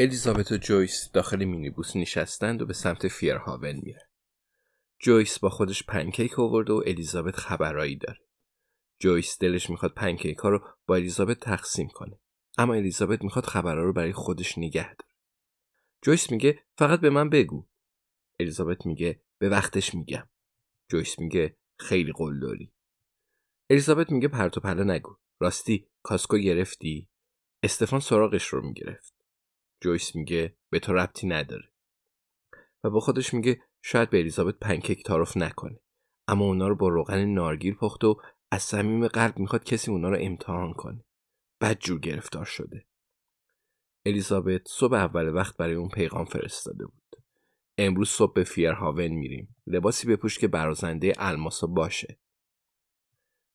الیزابت و جویس داخل مینی‌بوس نشستند و به سمت فیرهاون میره. جویس با خودش پنکیک آورده و الیزابت خبرایی داره. جویس دلش می‌خواد پنکیک ها رو با الیزابت تقسیم کنه. اما الیزابت می‌خواد خبرها رو برای خودش نگه داره. جویس میگه فقط به من بگو. الیزابت میگه به وقتش میگم. جویس میگه خیلی قلدری. الیزابت میگه پرت و پلا نگو. راستی کاسکو گرفتی؟ استفان سراغش رو می‌گرفت. جویس میگه به تو ربطی نداره. و با خودش میگه شاید به الیزابت پنکیک تعارف نکنه. اما اونا رو با روغن نارگیل پخت و از صمیم قلب می‌خواد کسی اونا رو امتحان کنه. بد جور گرفتار شده. الیزابت صبح اول وقت برای اون پیغام فرستاده بود. امروز صبح به فیرهاون میریم. لباسی بپوش که برازنده الماسا باشه.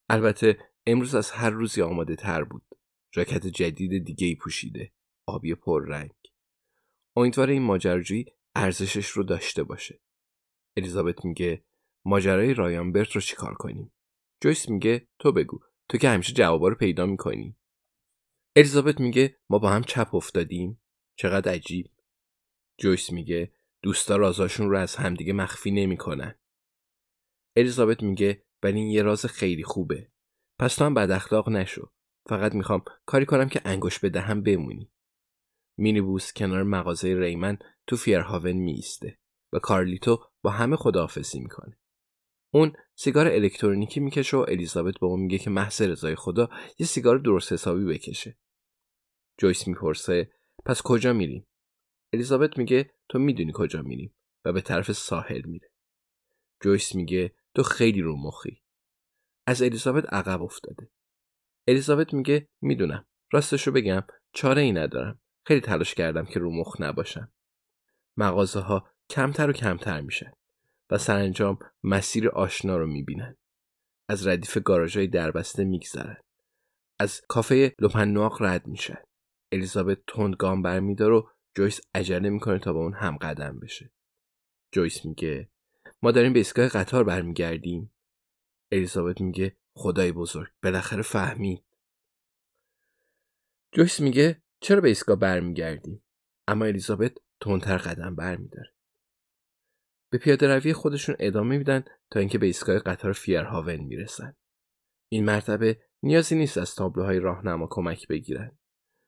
البته امروز از هر روزی آماده تر بود. جاکت جدید دیگه ای پوشیده. آبی پررنگ. امیدوار این ماجراجویی ارزشش رو داشته باشه. الیزابت میگه ماجرای رایانبرت رو چیکار کنیم؟ جویس میگه تو بگو تو که همیشه جوابا رو پیدا می‌کنی. الیزابت میگه ما با هم چپ افتادیم. چقدر عجیب. جویس میگه دوستا رازاشون رو از همدیگه مخفی نمی‌کنن. الیزابت میگه ولی این یه راز خیلی خوبه. پس تو هم بد اخلاق نشو. فقط می‌خوام کاری کنم که انگوش بدهم بمونی. مینیبوس کنار مغازه ریمن تو فیرهاون میسته و کارلیتو با همه خداحافظی می‌کنه. اون سیگار الکترونیکی می‌کشه و الیزابت با اون میگه که محض رضای خدا یه سیگار درست حسابی بکشه. جویس می‌پرسه پس کجا میریم؟ الیزابت میگه تو می‌دونی کجا میریم و به طرف ساحل میره. جویس میگه تو خیلی رو مخی. از الیزابت عقب افتاده. الیزابت میگه می‌دونم. راستشو بگم چاره ای ندارم. خیلی تلاش کردم که رو مخ نباشم. مغازه ها کمتر و کمتر میشن و سرانجام مسیر آشنا رو می‌بینن. از ردیف گاراژهای دربسته میگذرن. از کافه لوپنواق رد میشن. الیزابت تند گام برمیداره و جویس عجله می‌کنه تا با اون هم قدم بشه. جویس میگه ما داریم به ایستگاه قطار برمیگردیم. الیزابت میگه خدای بزرگ بالاخره فهمید. جویس میگه چرا به ایستگاه برمیگردیم؟ اما الیزابت تندتر قدم برمیداره. به پیاده روی خودشون ادامه میدن تا اینکه به ایستگاه قطار فیرهاون می‌رسن. این مرتبه نیازی نیست از تابلوهای راهنما کمک بگیرن.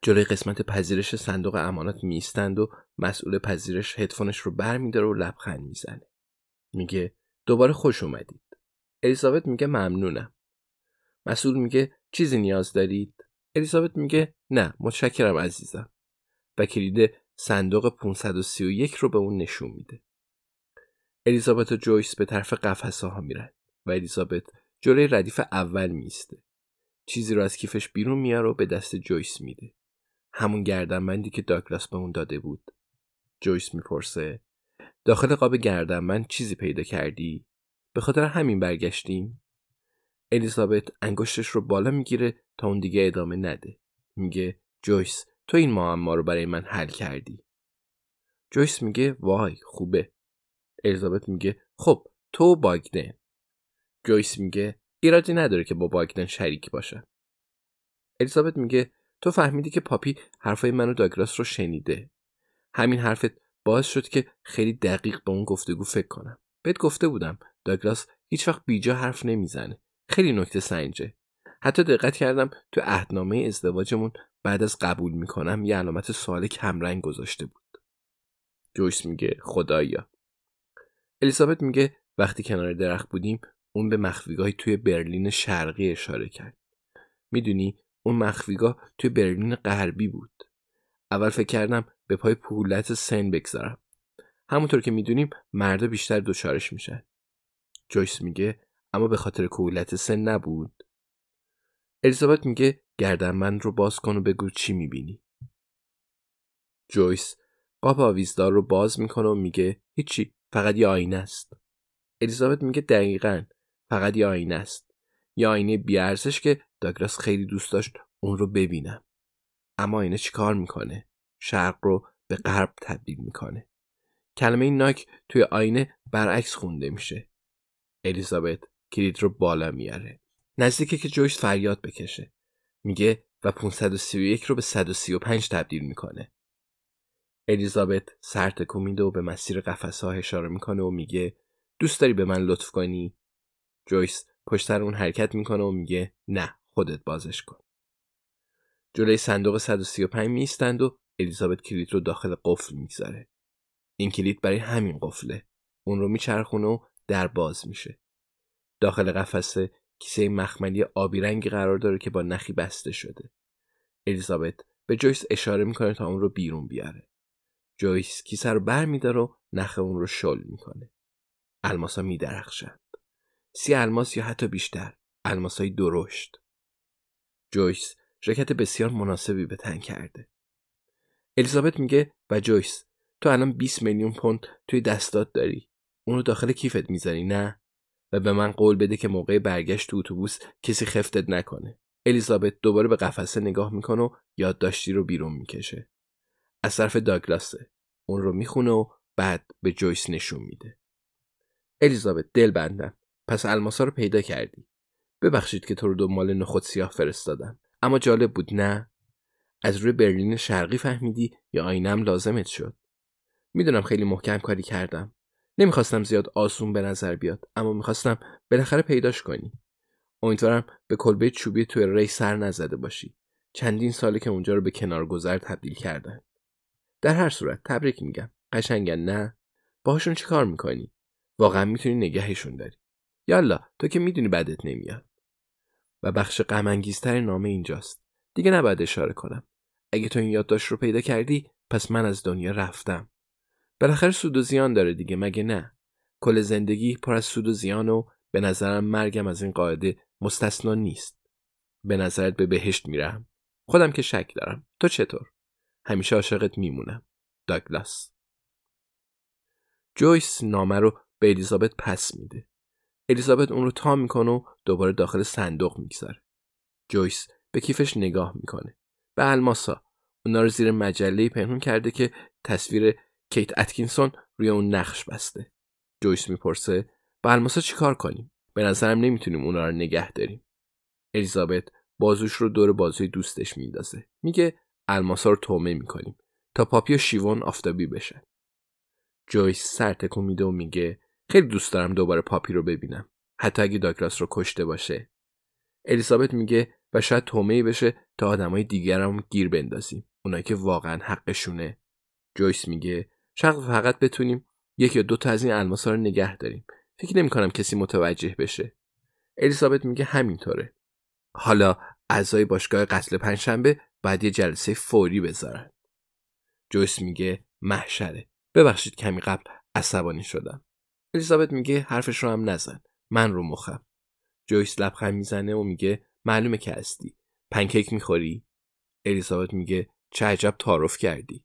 جلوی قسمت پذیرش صندوق امانات میستند و مسئول پذیرش هدفونش رو برمیداره و لبخند می‌زنه. میگه دوباره خوش اومدید. الیزابت میگه ممنونم. مسئول میگه چیزی نیاز دارید؟ الیزابت میگه نه متشکرم عزیزم. و کلید صندوق 531 رو به اون نشون میده. الیزابت و جویس به طرف قفسه ها میرن و الیزابت جلوی ردیف اول می‌ایسته. چیزی رو از کیفش بیرون میاره و به دست جویس میده. همون گردنبندی که داگلاس به اون داده بود. جویس می‌پرسه داخل قاب گردنبند چیزی پیدا کردی؟ به خاطر همین برگشتیم؟ الیزابت انگشتش رو بالا می‌گیره تا اون دیگه ادامه نده. میگه جویس تو این معما رو برای من حل کردی. جویس میگه وای خوبه. الیزابت میگه خب تو باگدن جویس میگه ایرادی نداره که با باگدن شریک باشه الیزابت میگه تو فهمیدی که پاپی حرفای منو داگلاس رو شنیده. همین حرفت باعث شد که خیلی دقیق به اون گفتگو فکر کنم. بهت گفته بودم داگلاس هیچ وقت بیجا حرف نمی‌زنه. خیلی نکته سنجه. حتی دقت کردم تو عهدنامه ازدواجمون بعد از قبول می‌کنم یه علامت سوال کمرنگ گذاشته بود. جویس میگه خدایا. الیزابت میگه وقتی کنار درخت بودیم اون به مخفیگاهی توی برلین شرقی اشاره کرد. می‌دونی اون مخفیگاه توی برلین غربی بود. اول فکر کردم به پای پولت سن بگذارم. همونطور که می‌دونیم مردا بیشتر دوچارش میشن. جویس میگه اما به خاطر کولت سن نبود. الیزابت میگه گردن من رو باز کن و بگو چی می‌بینی. جویس قاب آویزدار رو باز می‌کنه و میگه هیچی فقط یه آینه است. الیزابت میگه دقیقا فقط یه آینه است. یه آینه بیارزش که داگلاس خیلی دوست داشت اون رو ببینم. اما آینه چیکار می‌کنه؟ شرق رو به غرب تبدیل می‌کنه. کلمه ناک توی آینه برعکس خونده میشه. الیزابت کلید رو بالا میاره. نزدیکه که جویس فریاد بکشه. میگه و 531 رو به 135 تبدیل می‌کنه. الیزابت سر تکون میده و به مسیر قفسه ها اشاره می‌کنه و میگه دوست داری به من لطف کنی؟ جویس پشتر اون حرکت می‌کنه و میگه نه خودت بازش کن. جلوی صندوق 135 میستند و الیزابت کلید رو داخل قفل می‌گذاره. این کلید برای همین قفله. اون رو میچرخونه و در باز میشه. داخل قفسه کیسه مخملی آبی رنگی قرار داره که با نخی بسته شده. الیزابت به جویس اشاره می‌کنه تا اون رو بیرون بیاره. جویس کیسه رو بر میداره و نخ اون رو شل می‌کنه. الماسا میدرخشند. سی الماس یا حتی بیشتر الماسای درشت. جویس ژاکت بسیار مناسبی به تن کرده. الیزابت میگه و جویس تو الان 20 میلیون پوند توی دستات داری. اونو داخل کیفت می‌ذاری نه؟ و به من قول بده که موقع برگشت تو اتوبوس کسی خفتت نکنه. الیزابت دوباره به قفسه نگاه می‌کنه و یادداشتی رو بیرون می‌کشه. از طرف داگلاسه. اون رو می‌خونه و بعد به جویس نشون میده. الیزابت دل بندم. پس الماسا رو پیدا کردی. ببخشید که تو رو دنبال نخود سیاه فرستادم. اما جالب بود نه؟ از روی برلین شرقی فهمیدی یا آینم لازمت شد؟ می‌دونم خیلی محکم کاری کردم. نمی‌خواستم زیاد آسون به نظر بیاد اما می‌خواستم بالاخره پیداش کنی. امیدوارم به کلبه چوبی توی ری سر نزده باشی. چندین ساله که اونجا رو به کنار گذر تبدیل کردن. در هر صورت تبریک میگم. قشنگن نه؟ باهاشون چی کار می‌کنی؟ واقعا می‌تونی نگهشون داری. یالا تو که می‌دونی بدت نمیاد. و بخش غم نامه اینجاست. دیگه نباید اشاره کنم. اگه تو این یادداشت رو پیدا کردی پس من از دنیا رفتم. بالاخره سود و زیان داره دیگه مگه نه؟ کل زندگی پر از سود و زیان و به نظرم مرگم از این قاعده مستثنا نیست. به نظرت به بهشت میرم. خودم که شک دارم. تو چطور؟ همیشه عاشقت میمونم. داگلاس. جویس نامه رو به الیزابت پس میده. الیزابت اون رو تا می‌کنه و دوباره داخل صندوق می‌گذاره. جویس به کیفش نگاه می‌کنه. به الماسا. اونا رو زیر مجله پنهون کرده که تصویر کیت اتکینسون روی اون نقش بسته. جویس می‌پرسه با الماسا چیکار کنیم؟ به نظرم نمی‌تونیم اونا رو نگه داریم. الیزابت بازوش رو دور بازوی دوستش میندازه. میگه الماسا رو طعمه می‌کنیم تا پاپی و شیوان آفتابی بشن. جویس سر تکون میده و میگه خیلی دوست دارم دوباره پاپی رو ببینم. حتی اگه داگلاس رو کشته باشه. الیزابت میگه و شاید تومه بشه تا آدمای دیگرم گیر بندازیم. اونایی که واقعا حقشونه. جویس میگه شاید فقط بتونیم یک یا دو تا از این الماسا رو نگه داریم. فکر نمی کنم کسی متوجه بشه. الیزابت میگه همینطوره. حالا اعضای باشگاه قتل پنجشنبه باید یه جلسه فوری بذارن. جویس میگه محشره. ببخشید کمی قبل عصبانی شدم. الیزابت میگه حرفش رو هم نزن. من رو مخم. جویس لبخند می‌زنه و میگه معلومه که هستی. پنکیک می‌خوری؟ الیزابت میگه چه عجب تعارف کردی.